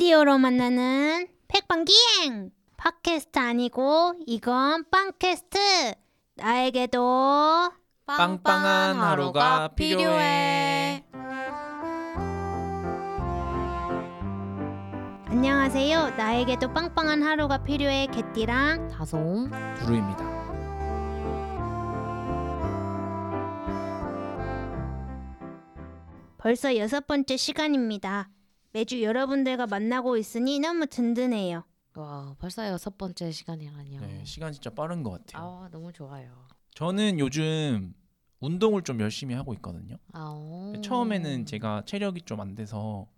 오디오로 만나는 팩빵기행! 팟캐스트 아니고 이건 빵캐스트! 나에게도 빵빵한 하루가 필요해. 안녕하세요. 나에게도 빵빵한 하루가 필요해. 개띠랑 다솜. 두루입니다. 벌써 여섯 번째 시간입니다 매주 여러분들과 만나고 있으니 너무 든든해요 와 벌써 여섯 번째 시간이라니요. 네, 시간 진짜 빠른 것 같아요. 아 너무 좋아요. 저는 요즘 운동을 좀 열심히 하고 있거든요. 아, 처음에는 제가 체력이 좀 안 돼서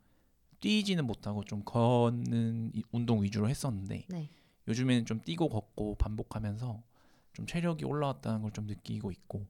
뛰지는 못하고 좀 걷는 이- 운동 위주로 했었는데 네. 요즘에는 좀 뛰고 걷고 반복하면서 좀 체력이 올라왔다는 걸 좀 느끼고 있고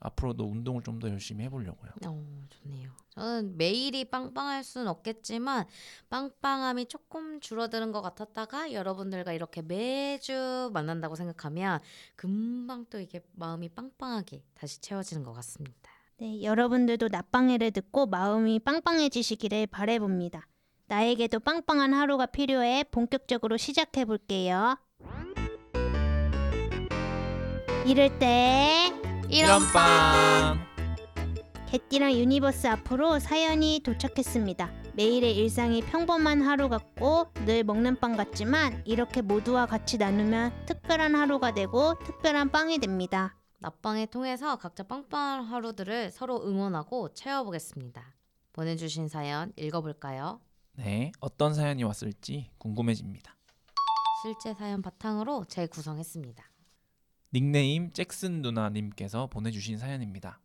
앞으로도 운동을 좀 더 열심히 해보려고요. 어 좋네요. 저는 매일이 빵빵할 수는 없겠지만 빵빵함이 조금 줄어드는 것 같았다가 여러분들과 이렇게 매주 만난다고 생각하면 금방 또 이게 마음이 빵빵하게 다시 채워지는 것 같습니다. 네, 여러분들도 낮방해를 듣고 마음이 빵빵해지시기를 바래봅니다. 나에게도 빵빵한 하루가 필요해 본격적으로 시작해 볼게요. 이럴 때 이런 빵! 개띠랑 유니버스 앞으로 사연이 도착했습니다. 매일의 일상이 평범한 하루 같고 늘 먹는 빵 같지만 이렇게 모두와 같이 나누면 특별한 하루가 되고 특별한 빵이 됩니다. 낮방을 통해서 각자 빵빵한 하루들을 서로 응원하고 채워보겠습니다. 보내주신 사연 읽어볼까요? 네, 어떤 사연이 왔을지 궁금해집니다. 실제 사연 바탕으로 재구성했습니다. 닉네임 잭슨 누나님께서 보내주신 사연입니다.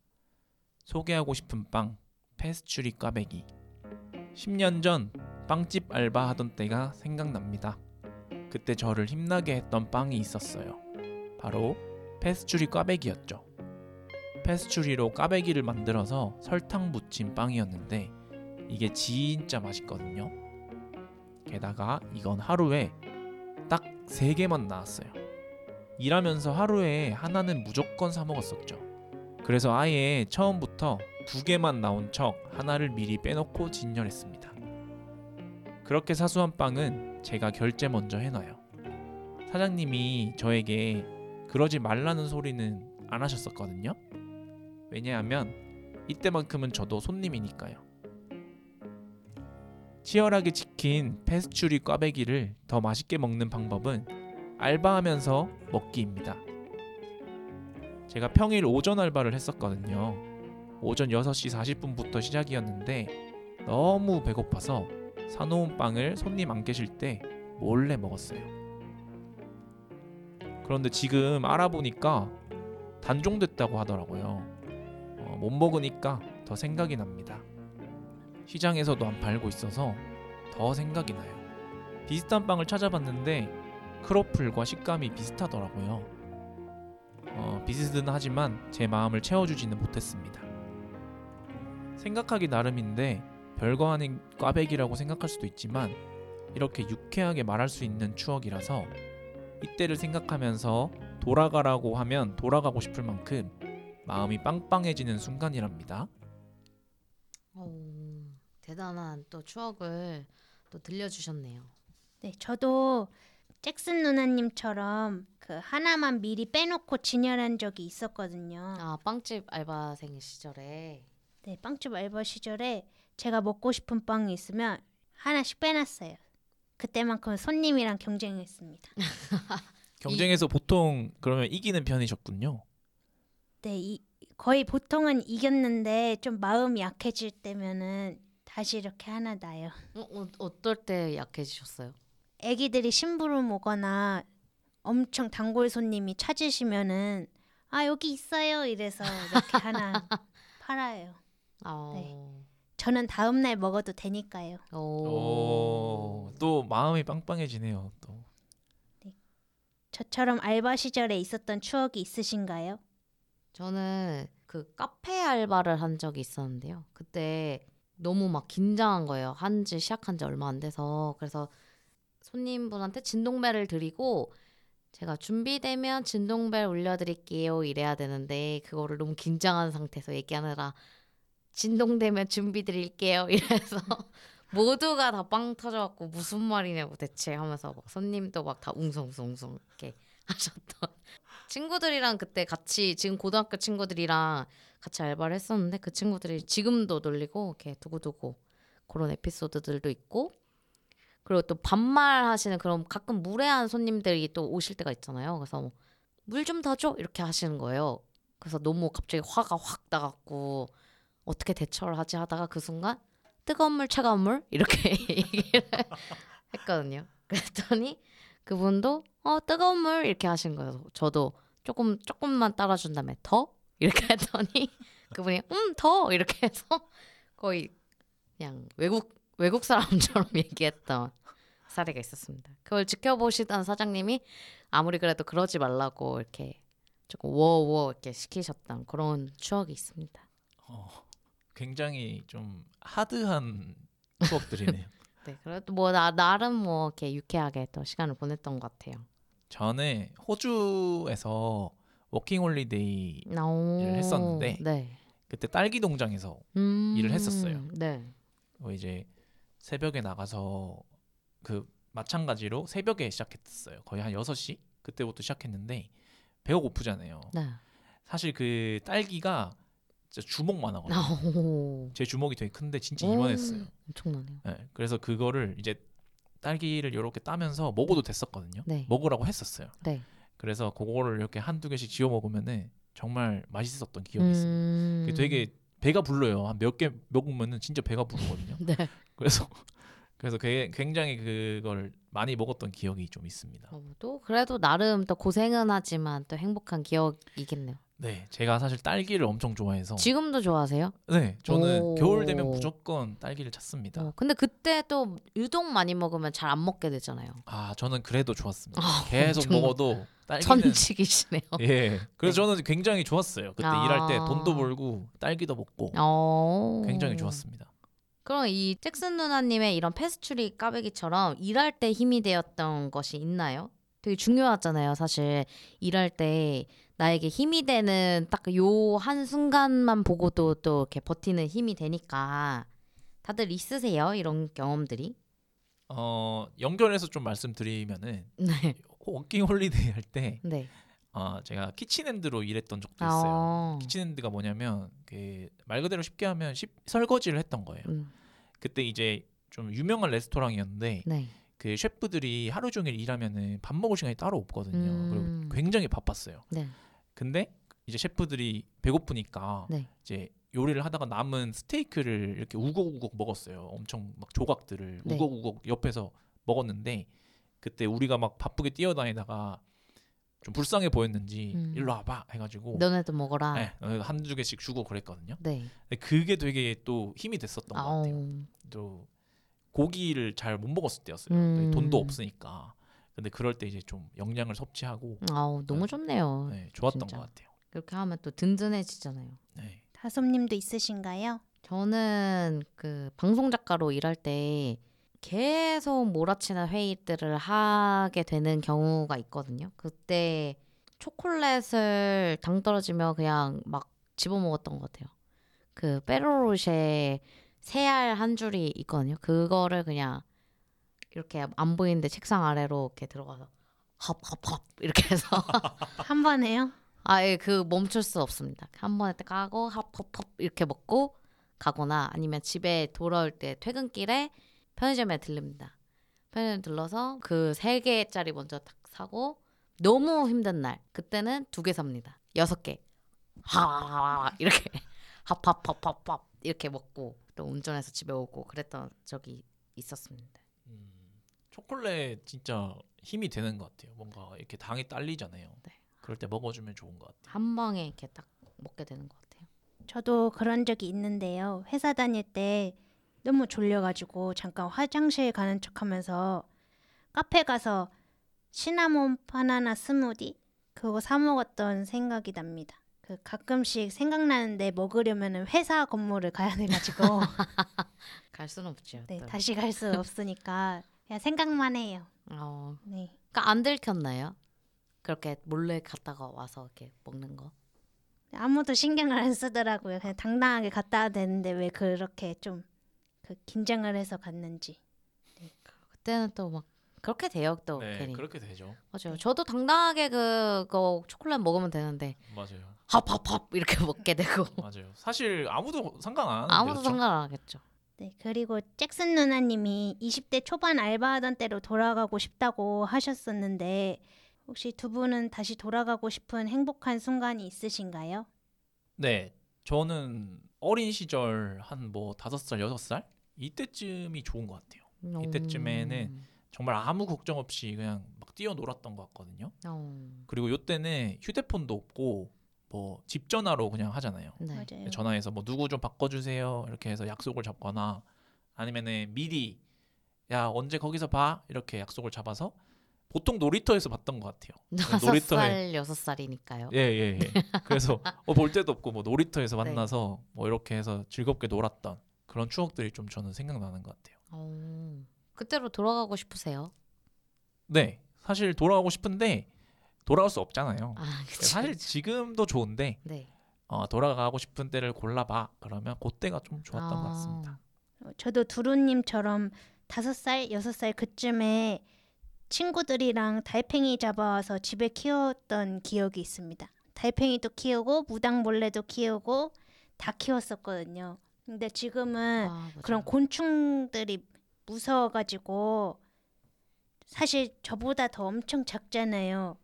소개하고 싶은 빵 페스츄리 꽈배기 10년 전 빵집 알바하던 때가 생각납니다. 그때 저를 힘나게 했던 빵이 있었어요. 바로 페스츄리 꽈배기였죠. 페스츄리로 꽈배기를 만들어서 설탕 묻힌 빵이었는데 이게 진짜 맛있거든요. 게다가 이건 하루에 딱 3개만 나왔어요. 일하면서 하루에 하나는 무조건 사 먹었었죠. 그래서 아예 처음부터 두 개만 나온 척 하나를 미리 빼놓고 진열했습니다. 그렇게 사수한 빵은 제가 결제 먼저 해놔요. 사장님이 저에게 그러지 말라는 소리는 안 하셨었거든요. 왜냐하면 이때만큼은 저도 손님이니까요. 치열하게 지킨 페스츄리 꽈배기를 더 맛있게 먹는 방법은 알바하면서 먹기입니다. 제가 평일 오전 알바를 했었거든요. 오전 6시 40분부터 시작이었는데 너무 배고파서 사놓은 빵을 손님 안 계실 때 몰래 먹었어요. 그런데 지금 알아보니까 단종됐다고 하더라고요. 어, 못 먹으니까 더 생각이 납니다. 시장에서도 안 팔고 있어서 더 생각이 나요. 비슷한 빵을 찾아봤는데 크로플과 식감이 비슷하더라고요. 어, 비슷은 하지만 제 마음을 채워주지는 못했습니다. 생각하기 나름인데 별거 아닌 꽈배기라고 생각할 수도 있지만 이렇게 유쾌하게 말할 수 있는 추억이라서 이때를 생각하면서 돌아가라고 하면 돌아가고 싶을 만큼 마음이 빵빵해지는 순간이랍니다. 오, 대단한 또 추억을 또 들려주셨네요. 네, 저도 잭슨 누나님처럼 그 하나만 미리 빼놓고 진열한 적이 있었거든요. 아 빵집 알바생 시절에 네, 빵집 알바 시절에 제가 먹고 싶은 빵이 있으면 하나씩 빼놨어요. 그때만큼 손님이랑 경쟁했습니다. 경쟁에서 보통 그러면 이기는 편이셨군요. 네, 이, 거의 보통은 이겼는데 좀 마음이 약해질 때면은 다시 이렇게 하나 놔요. 어, 어, 어떨 때 약해지셨어요? 애기들이 심부름 오거나 엄청 단골 손님이 찾으시면은 아 여기 있어요 이래서 이렇게 하나 팔아요. 아, 네. 저는 다음 날 먹어도 되니까요. 오. 오, 또 마음이 빵빵해지네요. 또 저처럼 알바 시절에 있었던 추억이 있으신가요? 저는 그 카페 알바를 한 적이 있었는데요. 그때 너무 막 긴장한 거예요. 한 지 시작한 지 얼마 안 돼서 그래서 손님분한테 진동벨을 드리고 제가 준비되면 진동벨 울려드릴게요 이래야 되는데 그거를 너무 긴장한 상태에서 얘기하느라 진동되면 준비 드릴게요 이래서 모두가 다 빵 터져갖고 무슨 말이냐고 대체 하면서 막 손님도 막 다 웅성웅성 이렇게 하셨던 친구들이랑 그때 같이 지금 고등학교 친구들이랑 같이 알바를 했었는데 그 친구들이 지금도 놀리고 이렇게 두고두고 그런 에피소드들도 있고 그리고 또 반말 하시는 그런 가끔 무례한 손님들이 또 오실 때가 있잖아요. 그래서 물좀 더 줘 이렇게 하시는 거예요. 그래서 너무 갑자기 화가 확 나갖고 어떻게 대처를 하지 하다가 그 순간 뜨거운 물 차가운 물 이렇게 얘기를 했거든요. 그랬더니 그분도 어 뜨거운 물 이렇게 하신 거예요. 저도 조금 조금만 따라준 다음에 더 이렇게 했더니 그분이 음 더 이렇게 해서 거의 그냥 외국 외국 사람처럼 얘기했던 사례가 있었습니다. 그걸 지켜보시던 사장님이 아무리 그래도 그러지 말라고 이렇게 조금 워워 이렇게 시키셨던 그런 추억이 있습니다. 어, 굉장히 좀 hard한 추억들이네요. 네, 그래도 뭐 나, 나름 뭐 이렇게 유쾌하게 또 시간을 보냈던 것 같아요. 전에 호주에서 워킹 홀리데이 오, 했었는데 네. 그때 딸기 농장에서 음, 일을 했었어요. 네. 뭐 이제 새벽에 나가서 그 마찬가지로 새벽에 시작했어요. 거의 한 6시 그때부터 시작했는데 배가 고프잖아요. 네. 사실 그 딸기가 진짜 주먹만 하거든요. 오, 제 주먹이 되게 큰데 진짜 오. 이만했어요. 엄청나네요. 네, 그래서 그거를 이제 딸기를 이렇게 따면서 먹어도 됐었거든요. 네. 먹으라고 했었어요. 네. 그래서 그거를 이렇게 한두 개씩 지어 먹으면은 정말 맛있었던 기억이 있어요. 음, 그게 되게 배가 불러요. 한 몇 개 먹으면은 진짜 배가 부르거든요. 네. 그래서 그래서 그- 굉장히 그걸 많이 먹었던 기억이 좀 있습니다. 어, 또 그래도 나름 또 고생은 하지만 또 행복한 기억이겠네요. 네, 제가 사실 딸기를 엄청 좋아해서 지금도 좋아하세요? 네, 저는 오. 겨울 되면 무조건 딸기를 찾습니다. 어, 근데 그때 또 유독 많이 먹으면 잘 안 먹게 되잖아요. 아, 저는 그래도 좋았습니다. 아, 계속 정말. 먹어도 딸기는 천직이시네요. 예. 그래서 저는 굉장히 좋았어요. 그때 아. 일할 때 돈도 벌고 딸기도 먹고 어. 굉장히 좋았습니다. 그럼 이 잭슨 누나님의 이런 패스츄리 꽈배기처럼 일할 때 힘이 되었던 것이 있나요? 되게 중요하잖아요. 사실 일할 때 나에게 힘이 되는 딱 요 한 순간만 보고도 또 이렇게 버티는 힘이 되니까 다들 있으세요? 이런 경험들이? 어, 연결해서 좀 말씀드리면은 네. 워킹 홀리데이 할때 네. 어, 제가 kitchen hand로 일했던 적도 있어요. 어. kitchen hand가 뭐냐면 그 말 그대로 쉽게 하면 십- 설거지를 했던 거예요. 음, 그때 이제 좀 유명한 레스토랑이었는데 네. 그 셰프들이 하루 종일 일하면은 밥 먹을 시간이 따로 없거든요. 음. 그리고 굉장히 바빴어요. 네. 근데 이제 셰프들이 배고프니까 네. 이제 요리를 하다가 남은 스테이크를 이렇게 우걱우걱 먹었어요. 엄청 막 조각들을 네. 우걱우걱 옆에서 먹었는데 그때 우리가 막 바쁘게 뛰어다니다가 좀 불쌍해 보였는지 음. 일로 와봐 해가지고 너네도 먹어라. 네, 어, 한두 개씩 주고 그랬거든요. 네. 근데 그게 되게 또 힘이 됐었던 것 같아요. 또 고기를 잘 못 먹었을 때였어요. 음. 돈도 없으니까. 근데 그럴 때 이제 좀 영양을 섭취하고 아우, 너무 네. 좋네요. 네, 좋았던 진짜. 것 같아요. 그렇게 하면 또 든든해지잖아요. 네. 다솜님도 있으신가요? 저는 그 방송 작가로 일할 때 계속 몰아치는 회의들을 하게 되는 경우가 있거든요. 그때 초콜릿을 당 떨어지면 그냥 막 집어 먹었던 것 같아요. 그 페로로쉐 새알 한 줄이 있거든요. 그거를 그냥 이렇게 안 보이는데 책상 아래로 이렇게 들어가서 헙헙헙 이렇게 해서 한 번에요? 아예 그 멈출 수 없습니다. 한 번에 딱 까고 헙헙헙 이렇게 먹고 가거나 아니면 집에 돌아올 때 퇴근길에 편의점에 들릅니다. 편의점 들러서 그 세 개짜리 먼저 딱 사고 너무 힘든 날 그때는 두 개 삽니다. 여섯 개. 하 이렇게 합합합합합 이렇게 먹고 또 운전해서 집에 오고 그랬던 적이 있었습니다. 음, 초콜릿 진짜 힘이 되는 것 같아요. 뭔가 이렇게 당이 딸리잖아요. 네. 그럴 때 먹어주면 좋은 것 같아요. 한 방에 이렇게 딱 먹게 되는 것 같아요. 저도 그런 적이 있는데요. 회사 다닐 때 너무 졸려가지고 잠깐 화장실 가는 척하면서 카페 가서 시나몬 바나나 스무디 그거 사 먹었던 생각이 납니다. 그 가끔씩 생각나는데 먹으려면 회사 건물을 가야 돼가지고 갈 수는 없죠. 네, 또. 다시 갈 수 없으니까 그냥 생각만 해요. 어, 네. 그러니까 안 들켰나요? 그렇게 몰래 갔다가 와서 이렇게 먹는 거. 아무도 신경을 안 쓰더라고요. 그냥 당당하게 갔다 와야 되는데 왜 그렇게 좀 그 긴장을 해서 갔는지. 그때는 또 막 그렇게 돼요 또 네, 괜히. 그렇게 되죠. 맞아요. 저도 당당하게 그거 초콜릿 먹으면 되는데 맞아요. 합합합 이렇게 먹게 되고 맞아요. 사실 아무도 상관 안 아무도 그렇죠? 상관 안 하겠죠. 네, 그리고 잭슨 누나님이 20대 초반 알바하던 때로 돌아가고 싶다고 하셨었는데 혹시 두 분은 다시 돌아가고 싶은 행복한 순간이 있으신가요? 네, 저는 어린 시절 한 뭐 다섯 살 여섯 살 이때쯤이 좋은 것 같아요. 이때쯤에는 음. 정말 아무 걱정 없이 그냥 막 뛰어놀았던 것 같거든요. 어. 그리고 요때는 휴대폰도 없고 뭐 집 전화로 그냥 하잖아요. 네. 전화해서 뭐 누구 좀 바꿔주세요 이렇게 해서 약속을 잡거나 아니면은 미리 야 언제 거기서 봐 이렇게 약속을 잡아서 보통 놀이터에서 봤던 것 같아요. 다섯 놀이터에- 살 여섯 살이니까요. 예예 예, 그래서 어, 볼 데도 없고 뭐 놀이터에서 네. 만나서 뭐 이렇게 해서 즐겁게 놀았던 그런 추억들이 좀 저는 생각나는 것 같아요. 어. 그때로 돌아가고 싶으세요? 네 사실 돌아가고 싶은데 돌아갈 수 없잖아요. 아, 그치, 사실 그치. 지금도 좋은데 네. 어, 돌아가고 싶은 때를 골라봐 그러면 그때가 좀 좋았던 것 아. 같습니다. 어, 저도 두루님처럼 다섯 살, 여섯 살 그쯤에 친구들이랑 달팽이 잡아와서 집에 키웠던 기억이 있습니다. 달팽이도 키우고 무당 벌레도 키우고 다 키웠었거든요. 근데 지금은 아. 그런 곤충들이 무서워가지고 사실 저보다 더 엄청 작잖아요.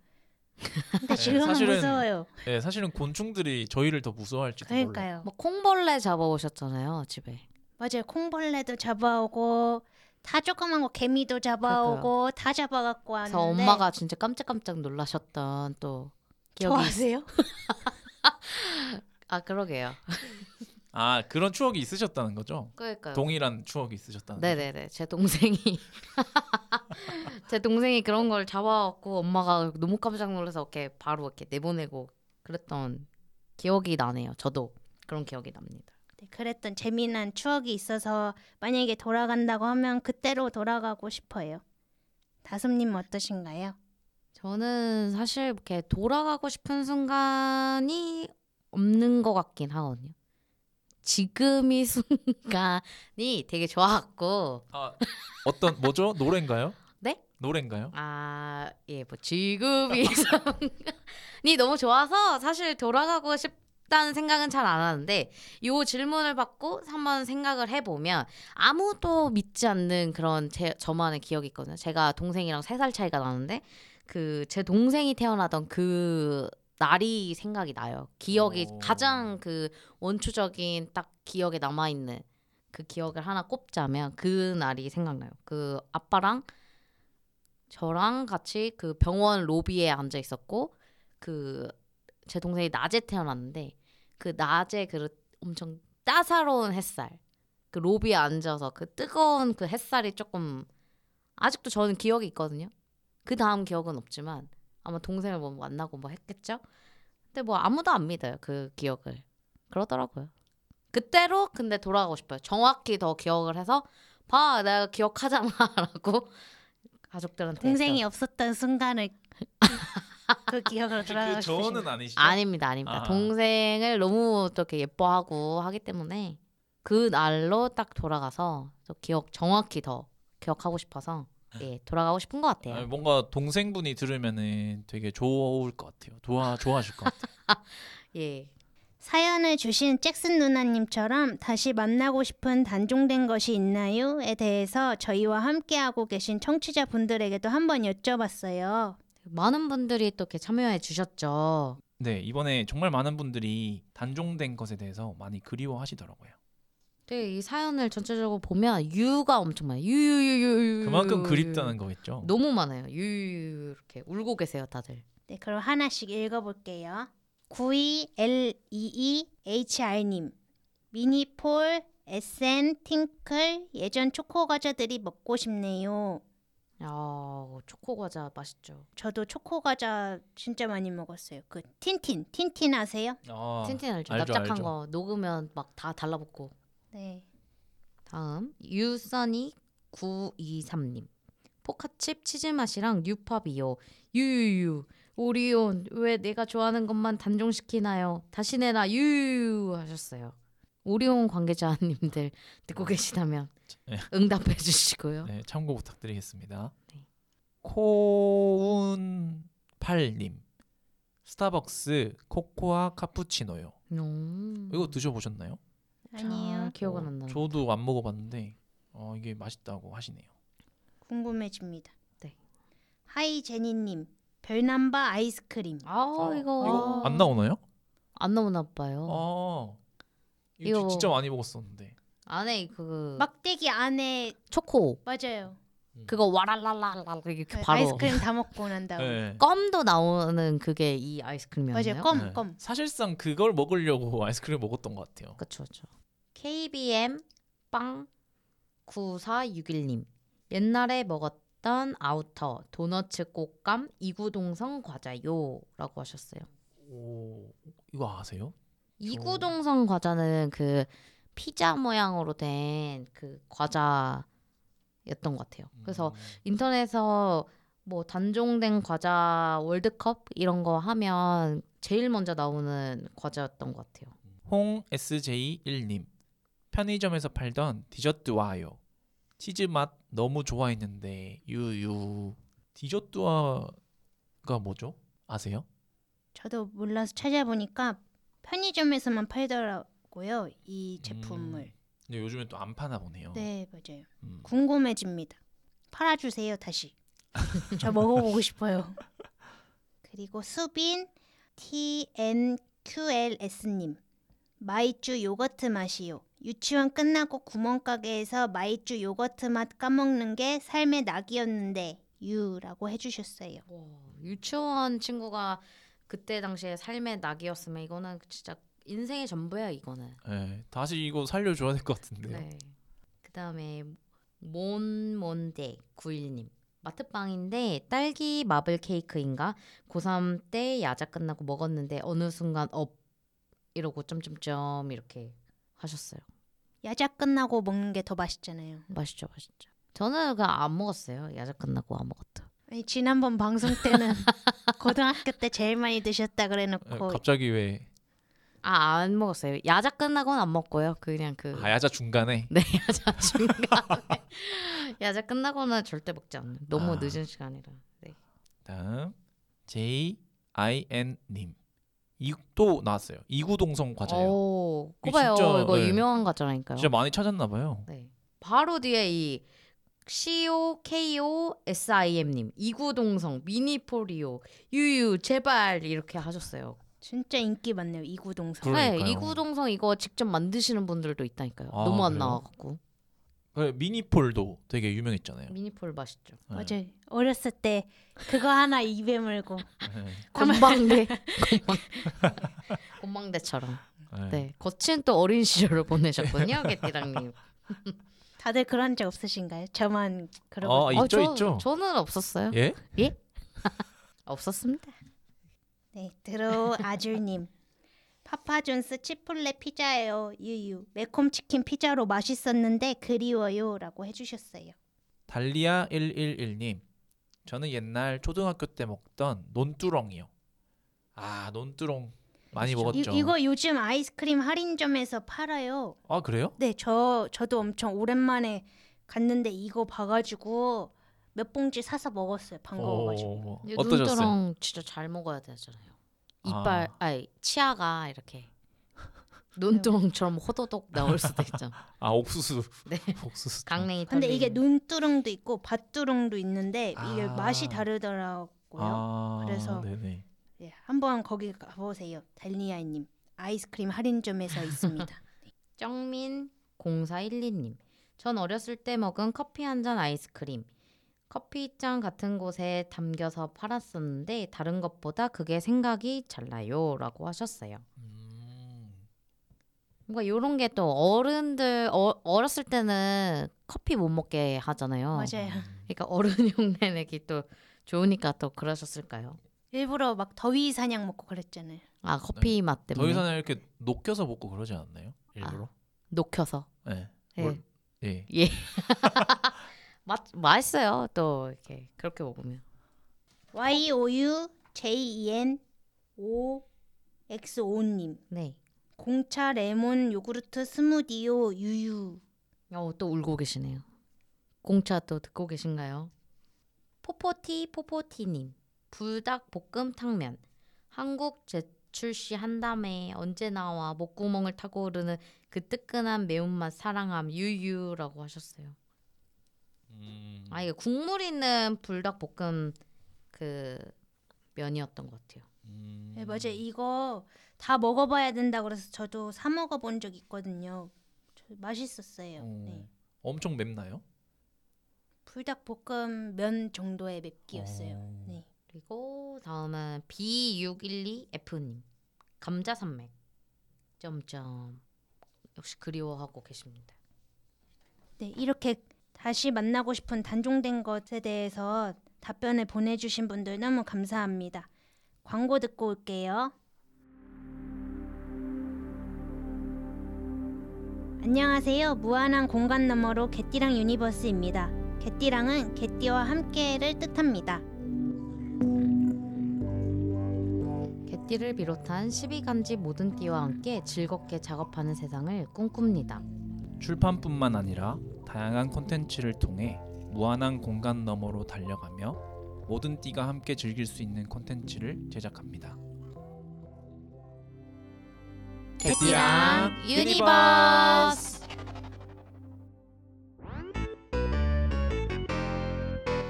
근데 네, 지금은 사실은 무서워요. 네, 사실은 곤충들이 저희를 더 무서워할지도 몰라요. 그러니까요. 뭐 콩벌레 잡아오셨잖아요 집에. 맞아요. 콩벌레도 잡아오고 다 조그만 거 개미도 잡아오고 다 잡아갖고 왔는데 그래서 엄마가 진짜 깜짝깜짝 놀라셨던 또 기억이 있... 좋아하세요? 아 그러게요. 아 그런 추억이 있으셨다는 거죠? 그러니까요. 동일한 추억이 있으셨다는 거죠? 네네네. 제 동생이 제 동생이 그런 걸 잡아왔고 엄마가 너무 깜짝 놀라서 이렇게 바로 이렇게 내보내고 그랬던 기억이 나네요. 저도 그런 기억이 납니다. 네, 그랬던 재미난 추억이 있어서 만약에 돌아간다고 하면 그때로 돌아가고 싶어요. 다솜님 어떠신가요? 저는 사실 이렇게 돌아가고 싶은 순간이 없는 것 같긴 하거든요. 지금 이 순간이 되게 좋았고 아 어떤 뭐죠? 노래인가요? 네? 노래인가요? 아, 예, 뭐 지금 이 순간이 너무 좋아서 사실 돌아가고 싶다는 생각은 잘 안 하는데 요 질문을 받고 한번 생각을 해보면 아무도 믿지 않는 그런 제, 저만의 기억이 있거든요. 제가 동생이랑 세 살 차이가 나는데 그 제 동생이 태어나던 그 날이 생각이 나요. 기억이 오. 가장 그 원초적인 딱 기억에 남아 있는 그 기억을 하나 꼽자면 그 날이 생각나요. 그 아빠랑 저랑 같이 그 병원 로비에 앉아 있었고 그 제 동생이 낮에 태어났는데 그 낮에 그 엄청 따사로운 햇살 그 로비에 앉아서 그 뜨거운 그 햇살이 조금 아직도 저는 기억이 있거든요. 그 다음 기억은 없지만 아마 동생을 뭐 만나고 뭐 했겠죠. 근데 뭐 아무도 안 믿어요 그 기억을 그러더라고요. 그때로 근데 돌아가고 싶어요. 정확히 더 기억을 해서 봐 내가 기억하잖아라고 가족들한테 동생이 했죠. 없었던 순간을 그 기억으로 돌아가고 그 싶으신 저는 아니시죠? 아닙니다, 아닙니다. 아. 동생을 너무 또 이렇게 예뻐하고 하기 때문에 그 날로 딱 돌아가서 또 기억 정확히 더 기억하고 싶어서 예 돌아가고 싶은 것 같아요. 아니, 뭔가 동생분이 들으면은 되게 좋을 것 같아요. 좋아 좋아하실 것 같아요. 예. 사연을 주신 잭슨 누나님처럼 다시 만나고 싶은 단종된 것이 있나요?에 대해서 저희와 함께하고 계신 청취자분들에게도 한번 여쭤봤어요. 많은 분들이 또 이렇게 참여해 주셨죠. 네 이번에 정말 많은 분들이 단종된 것에 대해서 많이 그리워하시더라고요. 네, 이 사연을 전체적으로 보면 유가 엄청 많아요. 유유유유. 그만큼 그립다는 거겠죠. 너무 많아요. 유유 이렇게 울고 계세요, 다들. 네, 그럼 하나씩 읽어볼게요. 92L22HR님 미니폴, SN, 팅클, 예전 초코 과자들이 먹고 싶네요. 아, 초코 과자 맛있죠. 저도 초코 과자 진짜 많이 먹었어요. 그 틴틴, 틴틴 아세요? 아, 틴틴 알죠? 알죠, 납작한 알죠. 거 녹으면 막 다 달라붙고. 네. 다음 유써니 923님 포카칩 치즈 맛이랑 뉴팝이요 유유유 오리온 왜 내가 좋아하는 것만 단종시키나요 다시 내놔 유유 하셨어요 오리온 관계자님들 듣고 계시다면 네. 응답해 주시고요. 네, 참고 부탁드리겠습니다. 네. 코운8님 스타벅스 코코아 카푸치노요. 음. 이거 드셔보셨나요? 아니에요. 잘 기억은 어, 안 나요. 저도 안 먹어봤는데 어, 이게 맛있다고 하시네요. 궁금해집니다. 네. 하이 제니님 별남바 아이스크림. 아 어, 이거, 이거 안 나오나요? 안 나오나 봐요. 아 이거, 이거- 진짜 많이 먹었었는데. 안에 그 막대기 안에 초코 맞아요. 그거 와랄랄랄랄 이렇게 그 바로 아이스크림 다 먹고 난 다음. 네. 껌도 나오는 그게 이 아이스크림이었나요? 맞아요. 껌 네. 껌. 사실상 그걸 먹으려고 아이스크림 먹었던 것 같아요. 그쵸 그쵸. KBM 빵 9461님 옛날에 먹었던 아우터 도너츠 곶감 이구동성 과자요라고 하셨어요. 오 이거 아세요? 이구동성 과자는 그 피자 모양으로 된 그 과자 였던 것 같아요. 그래서 음, 인터넷에서 뭐 단종된 과자 월드컵 이런 거 하면 제일 먼저 나오는 과자였던 것 같아요. 홍 SJ1님 편의점에서 팔던 디저트 와요. 치즈 맛 너무 좋아했는데 유유 디저트 와가 뭐죠? 아세요? 저도 몰라서 찾아보니까 편의점에서만 팔더라고요. 이 제품을. 음, 근데 요즘엔 또 안 파나 보네요. 네 맞아요. 음. 궁금해집니다. 팔아주세요 다시. 저 먹어보고 싶어요. 그리고 수빈 TNQLS님 마이쮸 요거트 맛이요. 유치원 끝나고 구멍가게에서 마이쮸 요거트 맛 까먹는 게 삶의 낙이었는데 ㅠ라고 해주셨어요. 유치원 친구가 그때 당시에 삶의 낙이었으면 이거는 진짜 인생의 전부야 이거는. 네, 다시 이거 살려줘야 될 것 같은데요. 네. 그다음에 몬몬데 91님 마트빵인데 딸기 마블 케이크인가 고3 때 야자 끝나고 먹었는데 어느 순간 없 이러고 점점점 이렇게 하셨어요. 야자 끝나고 먹는 게 더 맛있잖아요. 맛있죠, 맛있죠. 저는 그냥 안 먹었어요. 야자 끝나고 아무것도. 아니, 지난번 방송 때는 고등학교 때 제일 많이 드셨다 네, 그래놓고 갑자기 왜 아 안 먹었어요. 야자 끝나고는 안 먹고요. 그냥 그 아 야자 중간에 네, 야자 중간에 야자 끝나고는 절대 먹지 않는. 너무 아. 늦은 시간이라. 네. 다음 J I N 님. 이또 나왔어요. 이구동성 과자요. 오. 진짜, 이거 네. 유명한 과자라니까요. 진짜 많이 찾았나 봐요. 네. 바로 뒤에 이 C O K O S I M 님 이구동성 미니포리오 유유 제발 이렇게 하셨어요. 진짜 인기 많네요 이구동성. 그러니까요. 네, 이구동성 이거 직접 만드시는 분들도 있다니까요. 아, 너무 안 그래요? 나와갖고 그 미니폴도 되게 유명했잖아요. 미니폴 맛있죠. 네. 맞아요. 어렸을 때 그거 하나 입에 물고 네. 곤방대 곤방 곤방대처럼. 네. 네, 거친 또 어린 시절을 보내셨군요, 개띠랑님. 다들 그런 적 없으신가요? 저만 그러고 어, 있죠, 저, 있죠. 저는 없었어요. 예? 없었습니다. 네 들어 아줄님 파파존스 치폴레 피자예요 유유 매콤 치킨 피자로 맛있었는데 그리워요라고 해주셨어요. 달리아 111님. 저는 옛날 초등학교 때 먹던 논두렁이요. 아, 논두렁 많이 먹었죠. 이, 이거 요즘 아이스크림 할인점에서 팔아요. 아, 그래요? 네, 저 저도 엄청 오랜만에 갔는데 이거 봐가지고 몇 봉지 사서 먹었어요. 반가워가지고. 어, 이제 어떠셨어요? 눈두렁 진짜 잘 먹어야 되잖아요. 이빨, 아. 아. 니 치아가 이렇게 눈두렁처럼 호도독 나올 수도 있잖아. 아, 옥수수. 네. 옥수수. 강냉이 근데. 이게 눈두렁도 있고 밭두렁도 있는데 이게 아. 맛이 다르더라고요. 아, 그래서- 네네. 예, 한번 거기 가보세요. 달리아이님 아이스크림 할인점에서 있습니다. 정민 0412님. 전 어렸을 때 먹은 커피 한 잔 아이스크림. 커피잔 같은 곳에 담겨서 팔았었는데 다른 것보다 그게 생각이 잘 나요라고 하셨어요. 음, 뭔가 이런 게 또 어른들 어, 어렸을 때는 커피 못 먹게 하잖아요. 맞아요. 그러니까 어른 흉내 내기 또 좋으니까 또 그러셨을까요? 일부러 막 더위 사냥 먹고 그랬잖아요. 아 커피 맛더 때문에 이상 이렇게 녹여서 먹고 그러지 않나요? 일부러? 녹혀서 네. 예. 뭘- 예. 맛 맛있어요. 또 이렇게 그렇게 먹으면 Y O U J E N O X O 님 네 공차 레몬 요구르트 스무디요 유유. 어, 또 울고 계시네요. 공차 또 듣고 계신가요? 포포티 포포티님 불닭 볶음 탕면 한국 재출시 한다음에 언제 나와 목구멍을 타고 오르는 그 뜨끈한 매운맛 사랑함 유유라고 하셨어요. 음, 아 이게 국물 있는 불닭 볶음 그 면이었던 것 같아요. 음, 네, 맞아요. 이거 다 먹어봐야 된다 그래서 저도 사 먹어본 적 있거든요. 저 맛있었어요. 어, 네. 엄청 맵나요? 불닭 볶음 면 정도의 맵기였어요. 어. 네. 그리고 다음은 B612F님 감자 산맥 점점 역시 그리워하고 계십니다. 네, 이렇게 다시 만나고 싶은 단종된 것에 대해서 답변을 보내주신 분들 너무 감사합니다. 광고 듣고 올게요. 안녕하세요. 무한한 공간 너머로 개띠랑 유니버스입니다. 개띠랑은 개띠와 함께를 뜻합니다. 개띠를 비롯한 12간지 모든 띠와 함께 즐겁게 작업하는 세상을 꿈꿉니다. 출판뿐만 아니라 다양한 콘텐츠를 통해 무한한 공간 너머로 달려가며 모든 띠가 함께 즐길 수 있는 콘텐츠를 제작합니다. 개띠랑 유니버스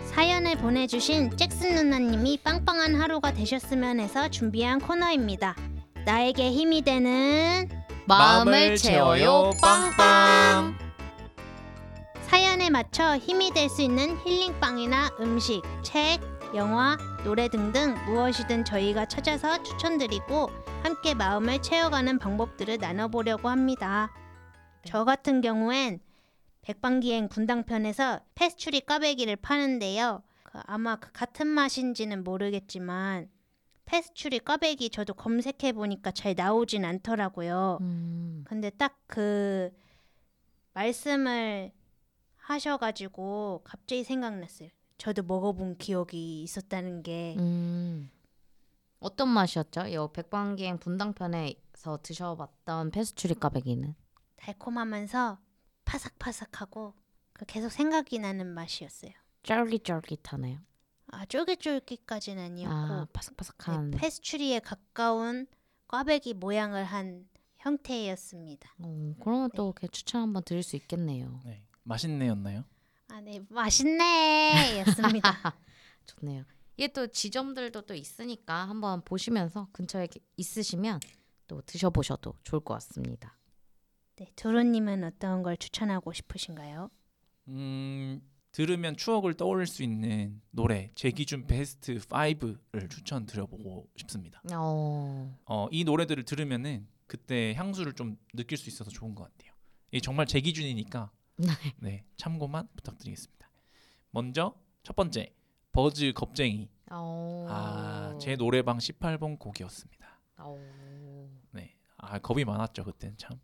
사연을 보내주신 잭슨 누나님이 빵빵한 하루가 되셨으면 해서 준비한 코너입니다. 나에게 힘이 되는 마음을 채워요 빵빵 사연에 맞춰 힘이 될 수 있는 힐링빵이나 음식, 책, 영화, 노래 등등 무엇이든 저희가 찾아서 추천드리고 함께 마음을 채워가는 방법들을 나눠보려고 합니다. 네. 저 같은 경우엔 백방기행 분당편에서 페스츄리 꽈배기를 파는데요. 그 아마 그 같은 맛인지는 모르겠지만 페스츄리 꽈배기 저도 검색해 보니까 잘 나오진 않더라고요. 음, 근데 딱 그 말씀을 하셔가지고 갑자기 생각났어요. 저도 먹어본 기억이 있었다는 게 음. 어떤 맛이었죠? 이 백방기행 분당편에서 드셔봤던 페스츄리 꽈배기는 달콤하면서 파삭파삭하고 그 계속 생각이 나는 맛이었어요. 쫄깃쫄깃하네요. 아 쫄깃쫄깃까지는 아니었고 아 바삭바삭한 네, 페스츄리에 가까운 꽈배기 모양을 한 형태였습니다. 어, 그러면 또 이렇게 추천 한번 드릴 수 있겠네요. 네, 맛있네였나요? 아 네 맛있네였습니다. 좋네요. 이게 또 지점들도 또 있으니까 한번 보시면서 근처에 있으시면 또 드셔보셔도 좋을 것 같습니다. 네 도로님은 어떤 걸 추천하고 싶으신가요? 음, 들으면 추억을 떠올릴 수 있는 노래 제 기준 베스트 5를 추천드려보고 싶습니다. 어, 어, 이 노래들을 들으면은 그때 향수를 좀 느낄 수 있어서 좋은 것 같아요. 이 정말 제 기준이니까 네 참고만 부탁드리겠습니다. 먼저 첫 번째 버즈 겁쟁이 어, 아제 노래방 18번 곡이었습니다. 어. 네, 아 겁이 많았죠 그때는 참.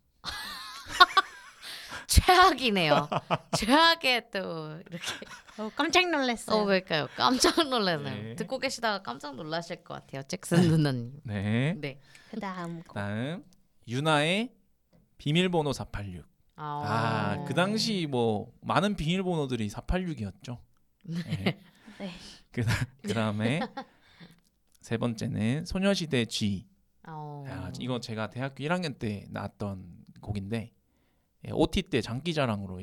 최악이네요. 최악의 또 이렇게 어, 깜짝 놀랐어요. 어 왜일까요? 깜짝 놀라네요. 네. 듣고 계시다가 깜짝 놀라실 것 같아요. 잭슨 누나님. 네. 네. 그 다음 곡. 다음 유나의 비밀번호 486. 아, 그 당시 뭐 많은 비밀번호들이 486이었죠. 네. 네. 그 그다음에 세 번째는 소녀시대 G. 어. 아, 이거 제가 대학교 1학년 때 나왔던 곡인데 예, OT 때 장기자랑으로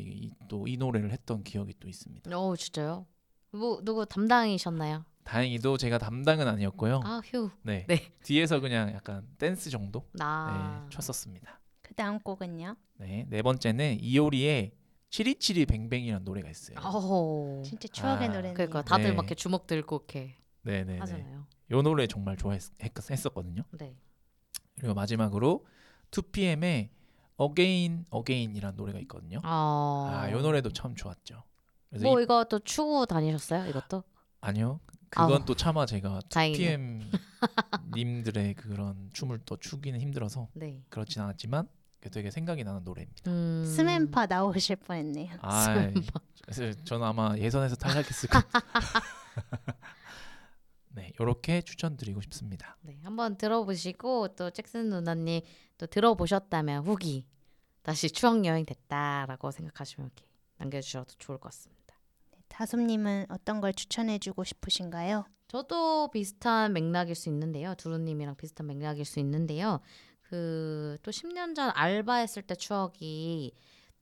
또 이 노래를 했던 기억이 또 있습니다. 어 진짜요? 뭐 누구 담당이셨나요? 다행히도 제가 담당은 아니었고요. 아 휴. 네. 네. 뒤에서 그냥 약간 댄스 정도 나. 네, 췄었습니다. 그 다음 곡은요? 네, 네 번째는 이효리의 치리치리 뱅뱅이라는 노래가 있어요. 어. 진짜 추억의 아, 노래네요. 그러니까 다들 네. 막 이렇게 주먹 들고 이렇게 네, 네, 네. 하잖아요. 요 노래 정말 좋아했었거든요. 네. 그리고 마지막으로 2PM의 Again Again이라는 노래가 있거든요. 어. 아, 요 노래도 참 좋았죠. 그래서 뭐 이, 이거 또 추고 다니셨어요? 이것도? 아니요. 그건 아우. 또 차마 제가 다행이네. 2PM 님들의 그런 춤을 또 추기는 힘들어서 네. 그렇진 않았지만 되게 생각이 나는 노래입니다. 음. 스맨파 나오실 뻔했네요. 아, 저는 아마 예선에서 탈락했을 거예요. 네, 이렇게 추천드리고 싶습니다. 네, 한번 들어보시고 또 잭슨 누나님 또 들어보셨다면 후기 다시 추억 여행 됐다라고 생각하시면 이렇게 남겨주셔도 좋을 것 같습니다. 다솜님은 어떤 걸 추천해주고 싶으신가요? 저도 비슷한 맥락일 수 있는데요. 두루님이랑 비슷한 맥락일 수 있는데요. 그 또 10년 전 알바했을 때 추억이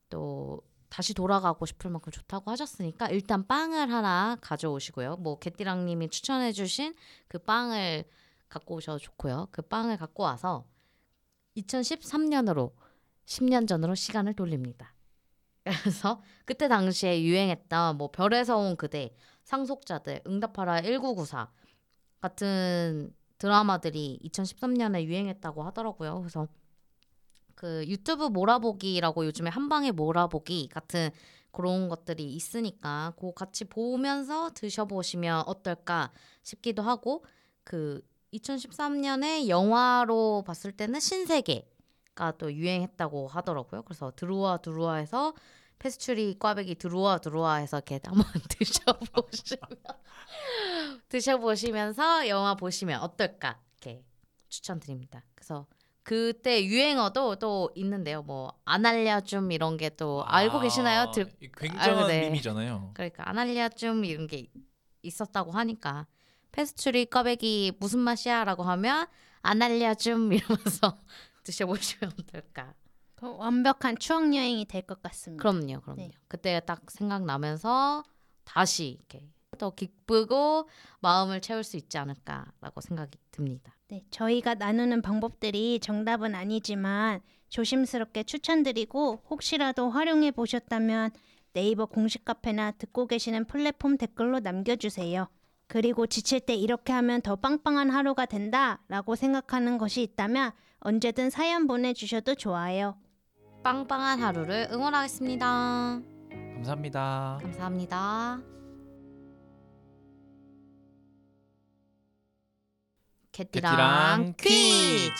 또 다시 돌아가고 싶을 만큼 좋다고 하셨으니까 일단 빵을 하나 가져오시고요. 뭐 개띠랑님이 추천해주신 그 빵을 갖고 오셔도 좋고요. 그 빵을 갖고 와서 2013년으로 10년 전으로 시간을 돌립니다. 그래서 그때 당시에 유행했던 뭐 별에서 온 그대, 상속자들, 응답하라 1994 같은 드라마들이 2013년에 유행했다고 하더라고요. 그래서 그 유튜브 몰아보기라고 요즘에 한 방에 몰아보기 같은 그런 것들이 있으니까 그거 같이 보면서 드셔보시면 어떨까 싶기도 하고 그 2013년에 영화로 봤을 때는 신세계가 또 유행했다고 하더라고요. 그래서 드루아 드루아해서 페스츄리 꽈배기 드루아 드루아해서 이렇게 한번 드셔보시면 드셔보시면서 영화 보시면 어떨까 이렇게 추천드립니다. 그래서 그때 유행어도 또 있는데요. 뭐 안 알려줌 이런 게 또 알고 계시나요? 들, 이 굉장한 아유, 네. 밈이잖아요. 그러니까 안 알려줌 이런 게 있었다고 하니까 페스츄리 꽈배기 무슨 맛이야라고 하면 안 알려줌 이러면서 드셔보시면 어떨까. 그 완벽한 추억 여행이 될 것 같습니다. 그럼요, 그럼요. 네. 그때 딱 생각나면서 다시 이렇게 더 기쁘고 마음을 채울 수 있지 않을까라고 생각이 듭니다. 네, 저희가 나누는 방법들이 정답은 아니지만 조심스럽게 추천드리고 혹시라도 활용해 보셨다면 네이버 공식 카페나 듣고 계시는 플랫폼 댓글로 남겨주세요. 그리고 지칠 때 이렇게 하면 더 빵빵한 하루가 된다 라고 생각하는 것이 있다면 언제든 사연 보내주셔도 좋아요. 빵빵한 하루를 응원하겠습니다. 감사합니다. 감사합니다. 개띠랑 퀴즈.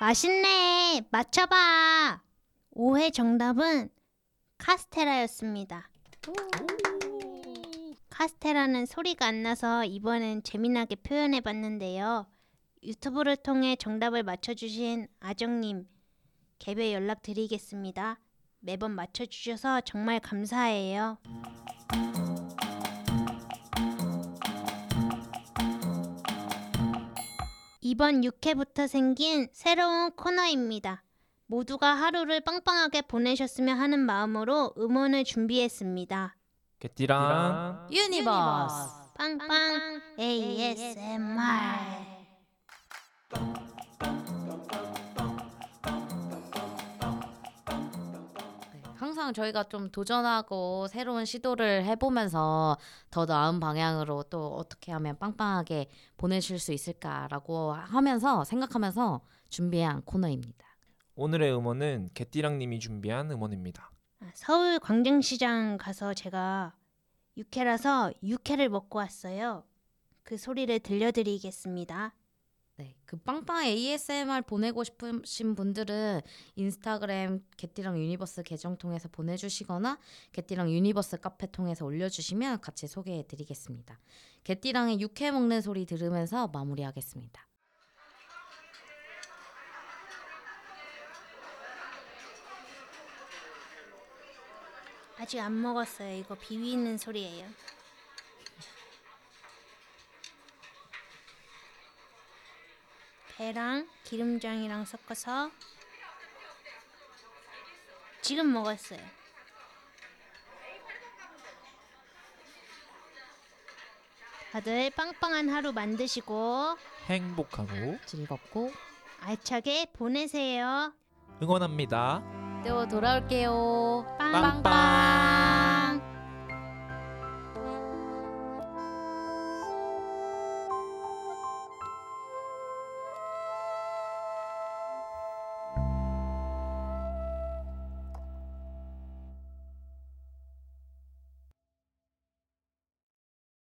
맛있네. 맞춰봐. 5회 정답은 카스테라였습니다. 카스테라는 소리가 안 나서 이번엔 재미나게 표현해 봤는데요. 유튜브를 통해 정답을 맞춰주신 아정님, 개별 연락 드리겠습니다. 매번 맞춰주셔서 정말 감사해요. 이번 6회부터 생긴 새로운 코너입니다. 모두가 하루를 빵빵하게 보내셨으면 하는 마음으로 음원을 준비했습니다. 개띠랑 유니버스. 빵빵 ASMR. 항상 저희가 좀 도전하고 새로운 시도를 해보면서 더 나은 방향으로 또 어떻게 하면 빵빵하게 보내실 수 있을까라고 하면서 생각하면서 준비한 코너입니다. 오늘의 음원은 개띠랑님이 준비한 음원입니다. 아, 서울 광장시장 가서 제가 육회라서 육회를 먹고 왔어요. 그 소리를 들려드리겠습니다. 네, 그 빵빵 ASMR 보내고 싶으신 분들은 인스타그램 개띠랑 유니버스 계정 통해서 보내주시거나 개띠랑 유니버스 카페 통해서 올려주시면 같이 소개해드리겠습니다. 개띠랑의 육회 먹는 소리 들으면서 마무리하겠습니다. 아직 안 먹었어요. 이거 비비는 소리예요. 배랑 기름장이랑 섞어서 지금 먹었어요. 다들 빵빵한 하루 만드시고 행복하고 즐겁고 알차게 보내세요. 응원합니다. 또 돌아올게요. 빵빵. 빵빵.